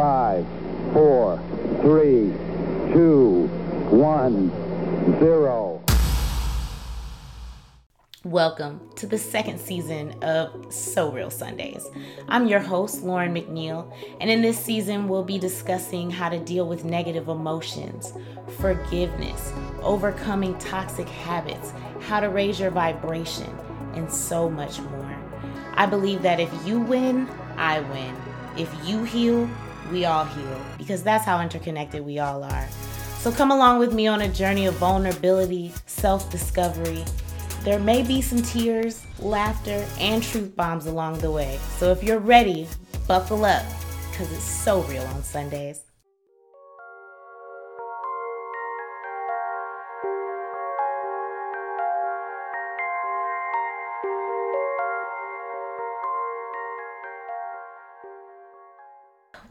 Five, four, three, two, one, zero. Welcome to the second season of So Real Sundays. I'm your host, Lauren McNeil, and in this season, we'll be discussing how to deal with negative emotions, forgiveness, overcoming toxic habits, how to raise your vibration, and so much more. I believe that if you win, I win. If you heal, we all heal, because that's how interconnected we all are. So come along with me on a journey of vulnerability, self discovery, there may be some tears, laughter, and truth bombs along the way. So if you're ready, buckle up because it's so real on Sundays.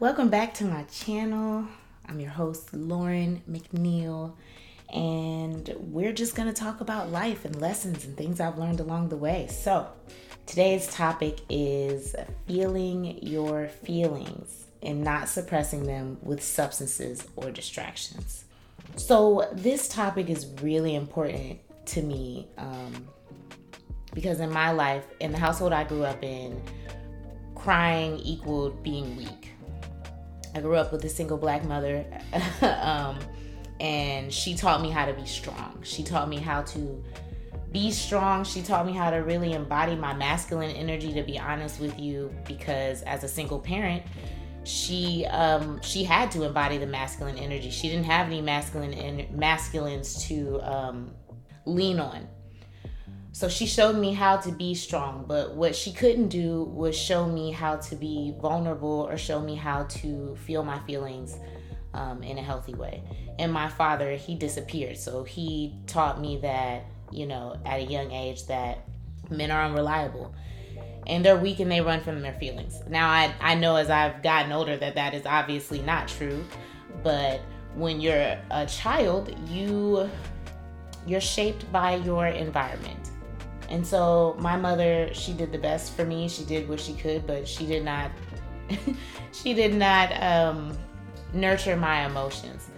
Welcome back to my channel. I'm your host, Lauren McNeil and we're just going to talk about life and lessons and things I've learned along the way. So, today's topic is feeling your feelings and not suppressing them with substances or distractions. So, this topic is really important to me um, because in my life, in the household I grew up in, crying equaled being weak. I grew up with a single black mother. um, and she taught me how to be strong. She taught me how to be strong. She taught me how to really embody my masculine energy to be honest with you because as a single parent, she um she had to embody the masculine energy. She didn't have any masculine masculines to um lean on. So she showed me how to be strong, but what she couldn't do was show me how to be vulnerable or show me how to feel my feelings um, in a healthy way. And my father, he disappeared. So he taught me that, you know, at a young age, that men are unreliable and they're weak and they run from their feelings. Now, I, I know as I've gotten older that that is obviously not true, but when you're a child, you you're shaped by your environment. And so my mother, she did the best for me. She did what she could, but she did not she did not um nurture my emotions.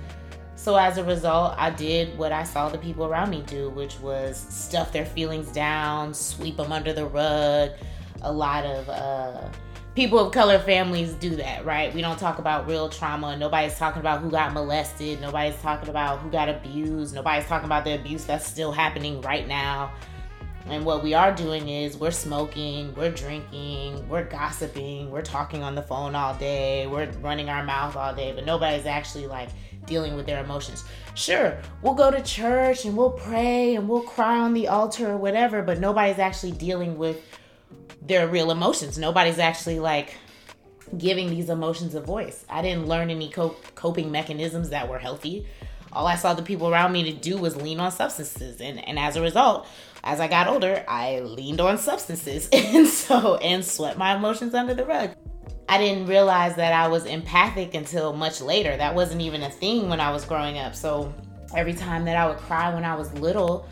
So as a result, I did what I saw the people around me do, which was stuff their feelings down, sweep them under the rug. A lot of uh, people of color families do that, right? We don't talk about real trauma. Nobody's talking about who got molested. Nobody's talking about who got abused. Nobody's talking about the abuse that's still happening right now. And what we are doing is we're smoking, we're drinking, we're gossiping, we're talking on the phone all day, we're running our mouth all day, but nobody's actually like dealing with their emotions. Sure, we'll go to church and we'll pray and we'll cry on the altar or whatever, but nobody's actually dealing with their real emotions. Nobody's actually like giving these emotions a voice. I didn't learn any coping mechanisms that were healthy. All I saw the people around me to do was lean on substances. And, and as a result, as I got older, I leaned on substances and so and swept my emotions under the rug. I didn't realize that I was empathic until much later. That wasn't even a thing when I was growing up. So every time that I would cry when I was little,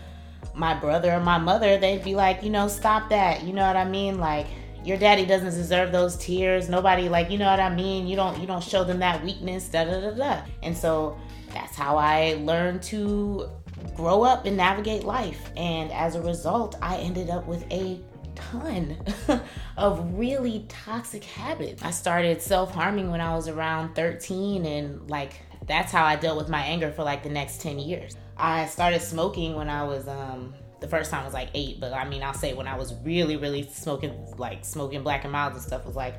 my brother or my mother, they'd be like, you know, stop that. You know what I mean? Like your daddy doesn't deserve those tears. Nobody like, you know what I mean? You don't you don't show them that weakness, da da da da. And so that's how I learned to grow up and navigate life. And as a result, I ended up with a ton of really toxic habits. I started self harming when I was around 13, and like that's how I dealt with my anger for like the next 10 years. I started smoking when I was, um, the first time was like eight, but I mean, I'll say when I was really, really smoking, like smoking black and milds and stuff was like,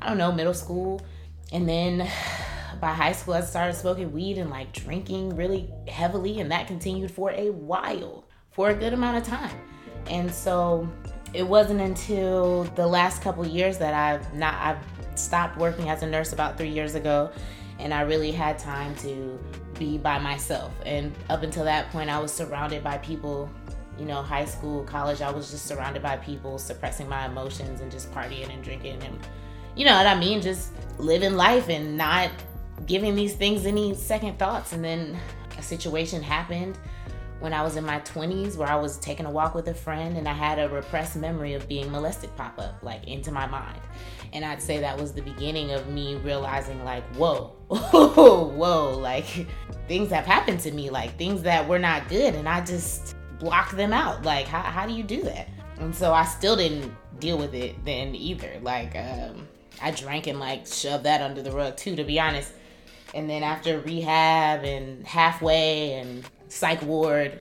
I don't know, middle school. And then by high school, I started smoking weed and like drinking really heavily, and that continued for a while, for a good amount of time. And so it wasn't until the last couple years that I've not I've stopped working as a nurse about three years ago, and I really had time to be by myself. And up until that point, I was surrounded by people. You know, high school, college, I was just surrounded by people suppressing my emotions and just partying and drinking and you know what I mean? Just living life and not giving these things any second thoughts. And then a situation happened when I was in my 20s where I was taking a walk with a friend and I had a repressed memory of being molested pop up like into my mind. And I'd say that was the beginning of me realizing like, whoa, whoa, like things have happened to me, like things that were not good and I just blocked them out. Like how, how do you do that? And so I still didn't deal with it then either. Like um, I drank and like shoved that under the rug too, to be honest. And then after rehab and halfway and psych ward.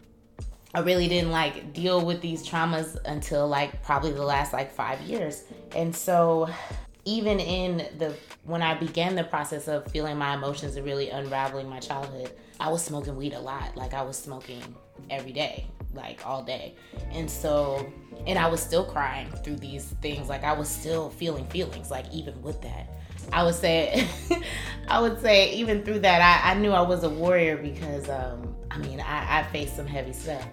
I really didn't like deal with these traumas until like probably the last like five years. And so even in the when I began the process of feeling my emotions and really unraveling my childhood, I was smoking weed a lot. Like I was smoking every day, like all day. And so and I was still crying through these things. Like I was still feeling feelings, like even with that. I would say, I would say, even through that, I, I knew I was a warrior because, um, I mean, I, I faced some heavy stuff.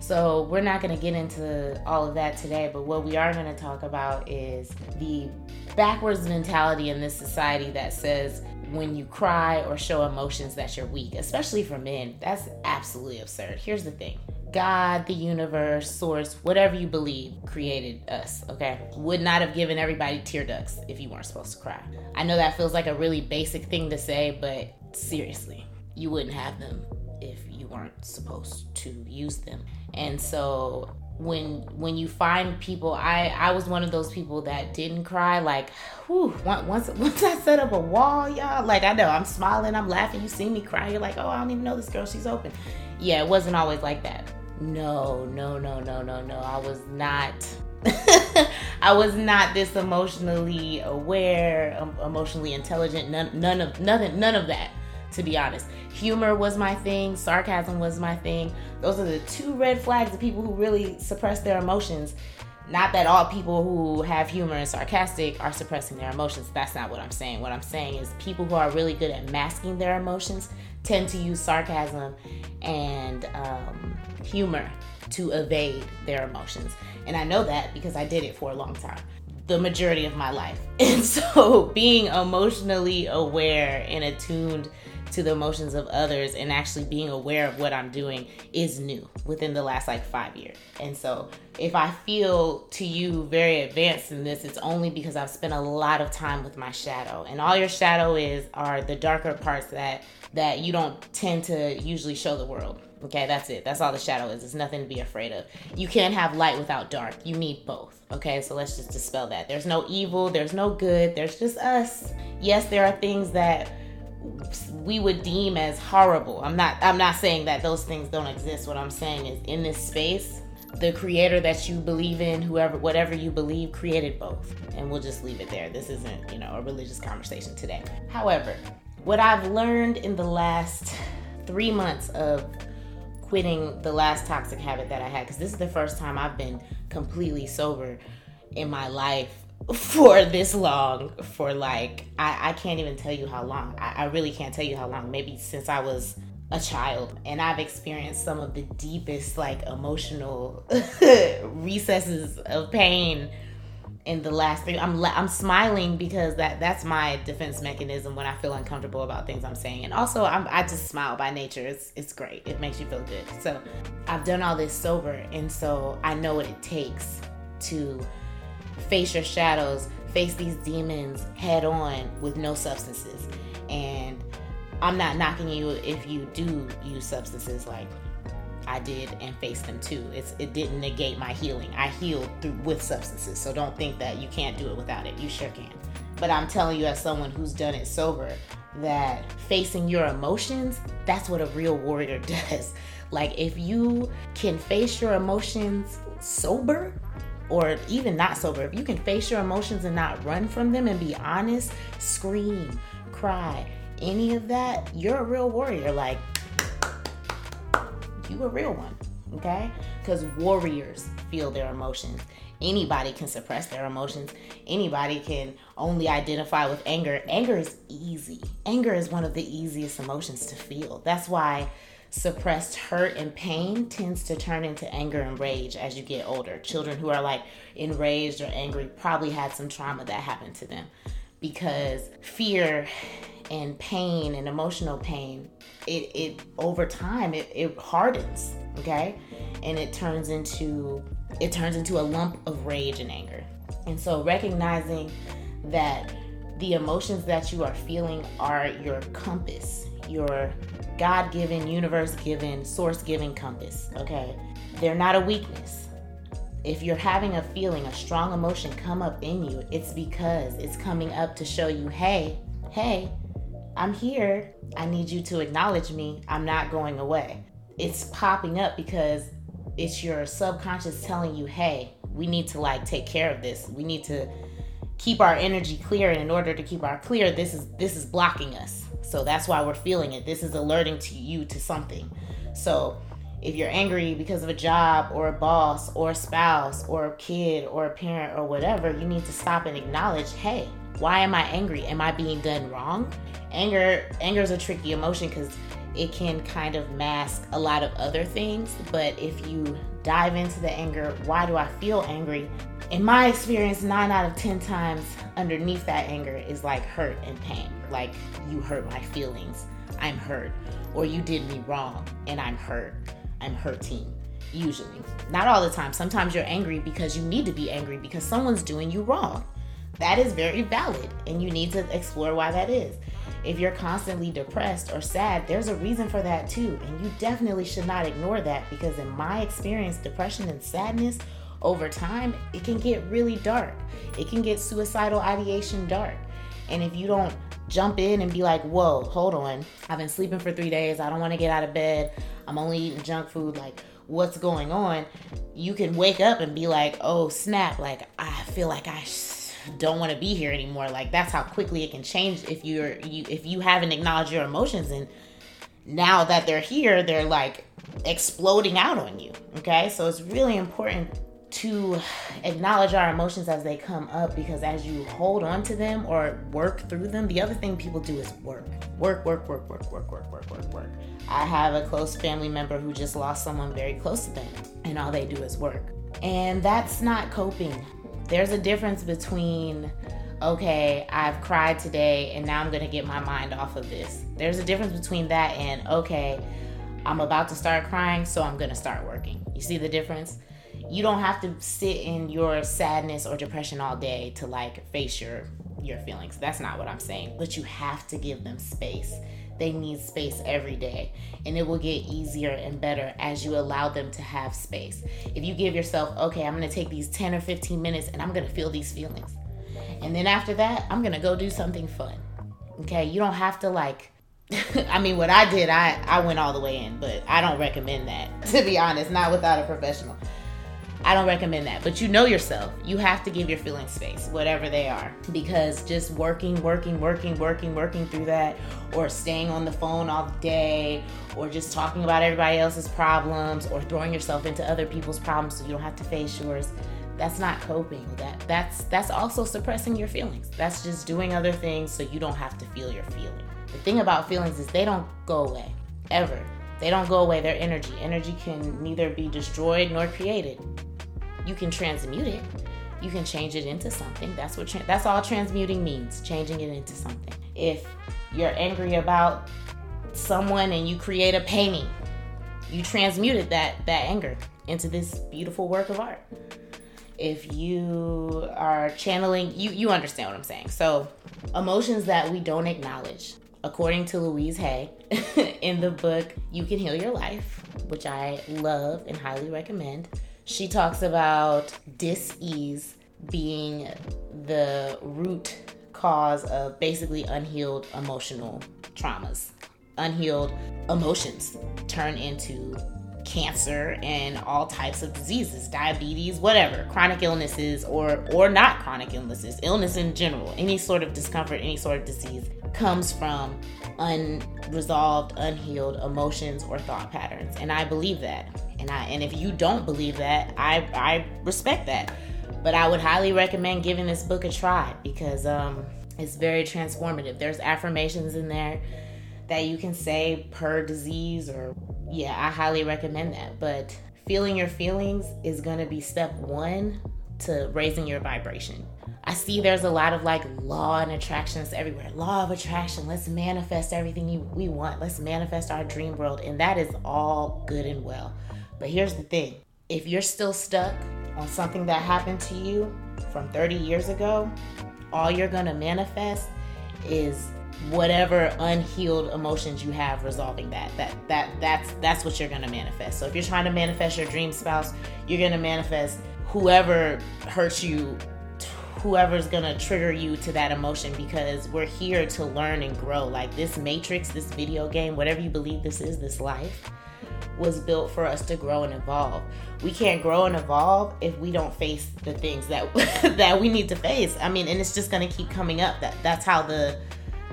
So we're not going to get into all of that today, but what we are going to talk about is the backwards mentality in this society that says when you cry or show emotions that you're weak, especially for men. That's absolutely absurd. Here's the thing God, the universe, source, whatever you believe, created us, okay? Would not have given everybody tear ducts if you weren't supposed to cry. I know that feels like a really basic thing to say, but seriously, you wouldn't have them if you weren't supposed to use them. And so when when you find people i i was one of those people that didn't cry like whew, once once i set up a wall y'all like i know i'm smiling i'm laughing you see me cry you're like oh i don't even know this girl she's open yeah it wasn't always like that no, no, no, no, no, no. I was not. I was not this emotionally aware, um, emotionally intelligent. None, none of nothing, none of that. To be honest, humor was my thing. Sarcasm was my thing. Those are the two red flags of people who really suppress their emotions. Not that all people who have humor and sarcastic are suppressing their emotions. That's not what I'm saying. What I'm saying is people who are really good at masking their emotions tend to use sarcasm and um, humor to evade their emotions. And I know that because I did it for a long time, the majority of my life. And so being emotionally aware and attuned to the emotions of others and actually being aware of what I'm doing is new within the last like five years. And so if I feel to you very advanced in this, it's only because I've spent a lot of time with my shadow. And all your shadow is are the darker parts that that you don't tend to usually show the world. Okay, that's it. That's all the shadow is. It's nothing to be afraid of. You can't have light without dark. You need both. Okay, so let's just dispel that. There's no evil, there's no good, there's just us. Yes, there are things that we would deem as horrible. I'm not I'm not saying that those things don't exist. What I'm saying is in this space, the creator that you believe in, whoever whatever you believe created both. And we'll just leave it there. This isn't, you know, a religious conversation today. However, what I've learned in the last 3 months of quitting the last toxic habit that I had cuz this is the first time I've been completely sober in my life for this long for like I, I can't even tell you how long. I, I really can't tell you how long. Maybe since i was a child. And i've experienced some of the deepest like emotional recesses of pain in the last thing i'm i'm smiling because that that's my defense mechanism when i feel uncomfortable about things i'm saying. And also I'm, i just smile by nature. It's it's great. It makes you feel good. So i've done all this sober and so i know what it takes to face your shadows, face these demons head on with no substances. And I'm not knocking you if you do use substances like I did and faced them too. It's it didn't negate my healing. I healed through with substances. So don't think that you can't do it without it. You sure can. But I'm telling you as someone who's done it sober that facing your emotions, that's what a real warrior does. Like if you can face your emotions sober, or even not sober, if you can face your emotions and not run from them and be honest, scream, cry, any of that, you're a real warrior. Like, you a real one, okay? Because warriors feel their emotions. Anybody can suppress their emotions. Anybody can only identify with anger. Anger is easy. Anger is one of the easiest emotions to feel. That's why suppressed hurt and pain tends to turn into anger and rage as you get older. Children who are like enraged or angry probably had some trauma that happened to them. Because fear and pain and emotional pain it, it over time it, it hardens okay? And it turns into it turns into a lump of rage and anger. And so recognizing that the emotions that you are feeling are your compass your god-given universe-given source-given compass okay? They're not a weakness if you're having a feeling a strong emotion come up in you it's because it's coming up to show you hey hey I'm here. I need you to acknowledge me. I'm not going away. It's popping up because it's your subconscious telling you, hey, we need to like take care of this. We need to keep our energy clear and in order to keep our clear this is this is blocking us so that's why we're feeling it this is alerting to you to something so if you're angry because of a job or a boss or a spouse or a kid or a parent or whatever you need to stop and acknowledge hey why am I angry? Am I being done wrong? Anger anger is a tricky emotion because it can kind of mask a lot of other things. But if you dive into the anger, why do I feel angry? In my experience, nine out of 10 times underneath that anger is like hurt and pain. Like, you hurt my feelings, I'm hurt. Or you did me wrong and I'm hurt. I'm hurting, usually. Not all the time. Sometimes you're angry because you need to be angry because someone's doing you wrong that is very valid and you need to explore why that is. If you're constantly depressed or sad, there's a reason for that too. And you definitely should not ignore that because, in my experience, depression and sadness over time, it can get really dark. It can get suicidal ideation dark. And if you don't jump in and be like, whoa, hold on, I've been sleeping for three days, I don't want to get out of bed, I'm only eating junk food, like, what's going on? You can wake up and be like, oh, snap, like, I feel like I don't want to be here anymore like that's how quickly it can change if you're you if you haven't acknowledged your emotions and now that they're here they're like exploding out on you okay so it's really important to acknowledge our emotions as they come up because as you hold on to them or work through them the other thing people do is work work work work work work work work work work i have a close family member who just lost someone very close to them and all they do is work and that's not coping there's a difference between, okay, I've cried today and now I'm to get my mind off of this. There's a difference between that and, okay, I'm about to start crying, so I'm to start working. You see the difference? You don't have to sit in your sadness or depression all day to like face your your feelings. That's not what I'm saying. But you have to give them space they need space every day. And it will get easier and better as you allow them to have space. If you give yourself, okay, I'm gonna take these 10 or 15 minutes and I'm gonna feel these feelings. And then after that, I'm gonna go do something fun. Okay, you don't have to like I mean, what I did, I I went all the way in, but I don't recommend that to be honest, not without a professional. I don't recommend that. But you know yourself. You have to give your feelings space, whatever they are. Because just working, working, working, working, working through that, or staying on the phone all day, or just talking about everybody else's problems, or throwing yourself into other people's problems so you don't have to face yours. That's not coping. That that's that's also suppressing your feelings. That's just doing other things so you don't have to feel your feelings. The thing about feelings is they don't go away. Ever. They don't go away. They're energy. Energy can neither be destroyed nor created you can transmute it. You can change it into something. That's what tra- that's all transmuting means changing it into something. If you're angry about someone and you create a painting you transmuted that that anger into this beautiful work of art. If you are channeling you you understand what i'm saying. So emotions that we don't acknowledge. According to louise hay in the book you can heal your life which i love and highly recommend she talks about dis-ease being the root cause of basically unhealed emotional traumas. Unhealed emotions turn into cancer and all types of diseases, diabetes, whatever, chronic illnesses or or not chronic illnesses, illness in general, any sort of discomfort, any sort of disease comes from unresolved, unhealed emotions or thought patterns. And I believe that. And I and if you don't believe that, I I respect that. But I would highly recommend giving this book a try because um it's very transformative. There's affirmations in there that you can say per disease or yeah, I highly recommend that. But feeling your feelings is going to be step 1 to raising your vibration. I see there's a lot of like law and attractions everywhere. Law of attraction. Let's manifest everything you, we want. Let's manifest our dream world. And that is all good and well. But here's the thing. If you're still stuck on something that happened to you from 30 years ago, all you're going to manifest is whatever unhealed emotions you have resolving that. That that that's that's what you're going to manifest. So if you're trying to manifest your dream spouse you're going to manifest whoever hurts you whoever's gonna trigger you to that emotion because we're here to learn and grow. Like this matrix, this video game, whatever you believe this is, this life was built for us to grow and evolve. We can't grow and evolve if we don't face the things that that we need to face. I mean, and it's just gonna keep coming up. That that's how the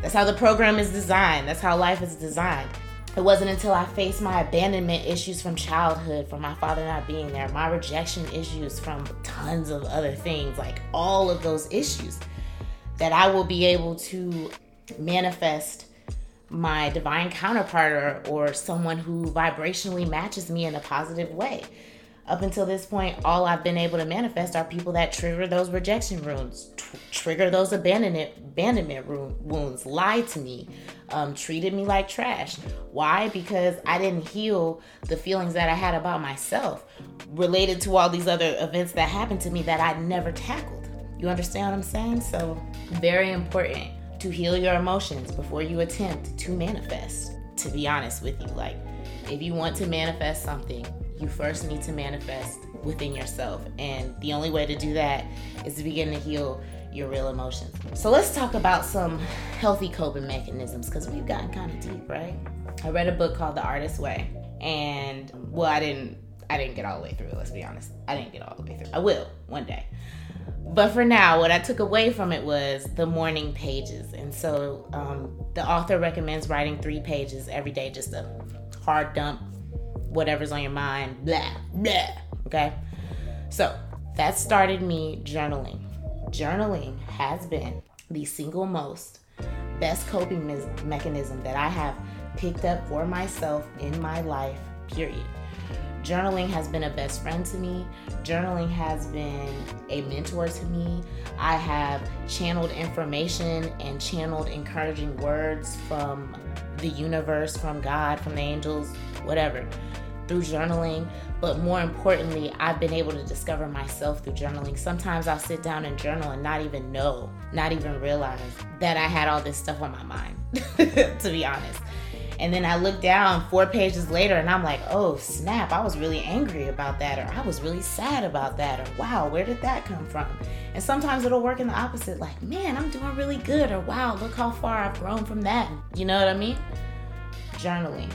that's how the program is designed. That's how life is designed. It wasn't until I faced my abandonment issues from childhood, from my father not being there, my rejection issues from tons of other things, like all of those issues, that I will be able to manifest my divine counterpart or, or someone who vibrationally matches me in a positive way up until this point, all I've been able to manifest are people that trigger those rejection wounds, tr- trigger those abandonment abandonment wounds, lied to me, um, treated me like trash. Why? Because I didn't heal the feelings that I had about myself related to all these other events that happened to me that I never tackled. You understand what I'm saying? So, very important to heal your emotions before you attempt to manifest. To be honest with you, like if you want to manifest something, you first need to manifest within yourself. And the only way to do that is to begin to heal your real emotions. So let's talk about some healthy coping mechanisms because we've gotten kind of deep, right? I read a book called The Artist's Way. And well, I didn't I didn't get all the way through, it, let's be honest. I didn't get all the way through. I will one day. But for now, what I took away from it was the morning pages. And so um, the author recommends writing three pages every day, just a hard dump whatever's on your mind, blah, blah. Okay? So that started me journaling. Journaling has been the single most best coping me- mechanism that I have picked up for myself in my life, period. Journaling has been a best friend to me. Journaling has been a mentor to me. I have channeled information and channeled encouraging words from the universe, from God, from the angels, whatever, through journaling. But more importantly, I've been able to discover myself through journaling. Sometimes I'll sit down and journal and not even know, not even realize that I had all this stuff on my mind, to be honest. And then I look down four pages later and I'm like, oh snap, I was really angry about that, or I was really sad about that, or wow, where did that come from? And sometimes it'll work in the opposite, like, man, I'm doing really good, or wow, look how far I've grown from that. You know what I mean? Journaling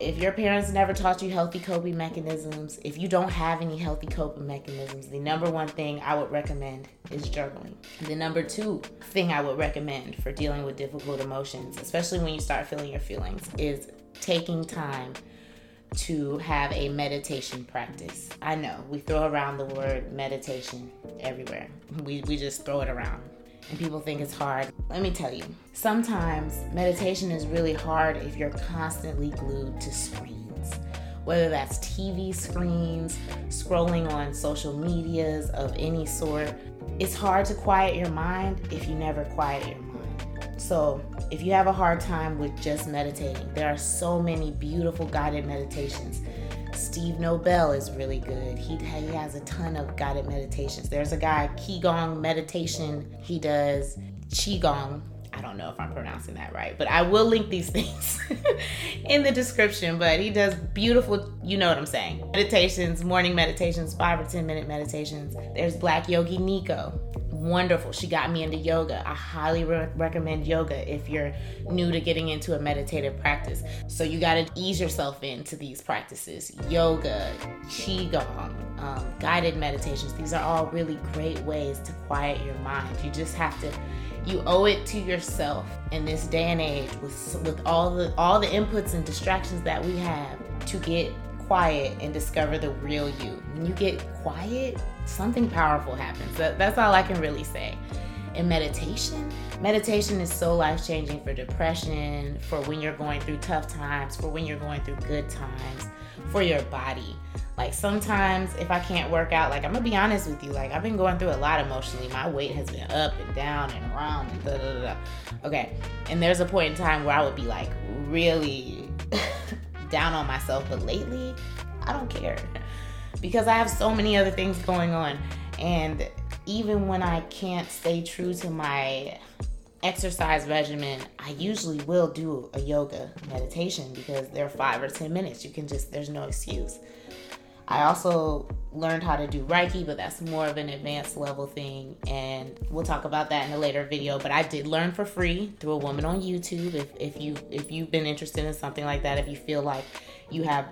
if your parents never taught you healthy coping mechanisms, if you don't have any healthy coping mechanisms, the number one thing I would recommend is journaling. The number two thing I would recommend for dealing with difficult emotions, especially when you start feeling your feelings, is taking time to have a meditation practice. I know we throw around the word meditation everywhere, we, we just throw it around and people think it's hard. Let me tell you, sometimes meditation is really hard if you're constantly glued to screens. Whether that's TV screens, scrolling on social medias of any sort, it's hard to quiet your mind if you never quiet your mind. So, if you have a hard time with just meditating, there are so many beautiful guided meditations Steve Nobel is really good. He, he has a ton of guided meditations. There's a guy, Qigong Meditation, he does Qigong. I don't know if I'm pronouncing that right, but I will link these things in the description. But he does beautiful, you know what I'm saying, meditations, morning meditations, five or 10 minute meditations. There's Black Yogi Nico wonderful. She got me into yoga. I highly re- recommend yoga if you're new to getting into a meditative practice. So you got to ease yourself into these practices yoga, qigong, um, guided meditations. These are all really great ways to quiet your mind. You just have to. You owe it to yourself in this day and age with with all the all the inputs and distractions that we have to get quiet and discover the real you. When you get quiet, something powerful happens. That, that's all I can really say. In meditation, meditation is so life changing for depression, for when you're going through tough times, for when you're going through good times, for your body. Like sometimes if I can't work out, like I'm gonna be honest with you, like I've been going through a lot emotionally. My weight has been up and down and around and da da. da. Okay, and there's a point in time where I would be like really down on myself, but lately I don't care because I have so many other things going on. And even when I can't stay true to my exercise regimen, I usually will do a yoga meditation because they're five or 10 minutes. You can just, there's no excuse. I also learned how to do Reiki, but that's more of an advanced level thing, and we'll talk about that in a later video. But I did learn for free through a woman on YouTube. If, if you if you've been interested in something like that, if you feel like you have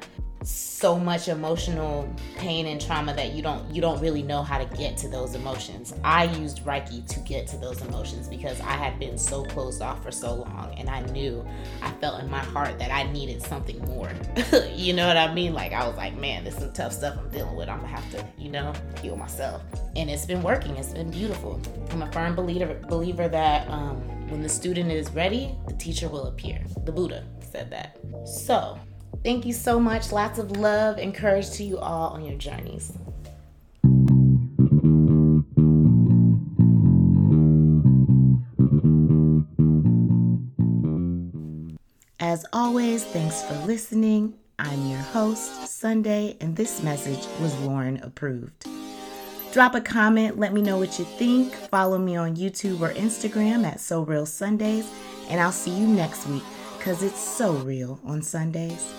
so much emotional pain and trauma that you don't you don't really know how to get to those emotions. I used Reiki to get to those emotions because I had been so closed off for so long and I knew I felt in my heart that I needed something more. you know what I mean? Like I was like, man, this is some tough stuff I'm dealing with. I'm gonna have to, you know, heal myself. And it's been working. It's been beautiful. I'm a firm believer believer that um, when the student is ready, the teacher will appear. The Buddha said that. So Thank you so much. Lots of love and courage to you all on your journeys. As always, thanks for listening. I'm your host, Sunday, and this message was Lauren approved. Drop a comment, let me know what you think. Follow me on YouTube or Instagram at So Real Sundays, and I'll see you next week because it's so real on Sundays.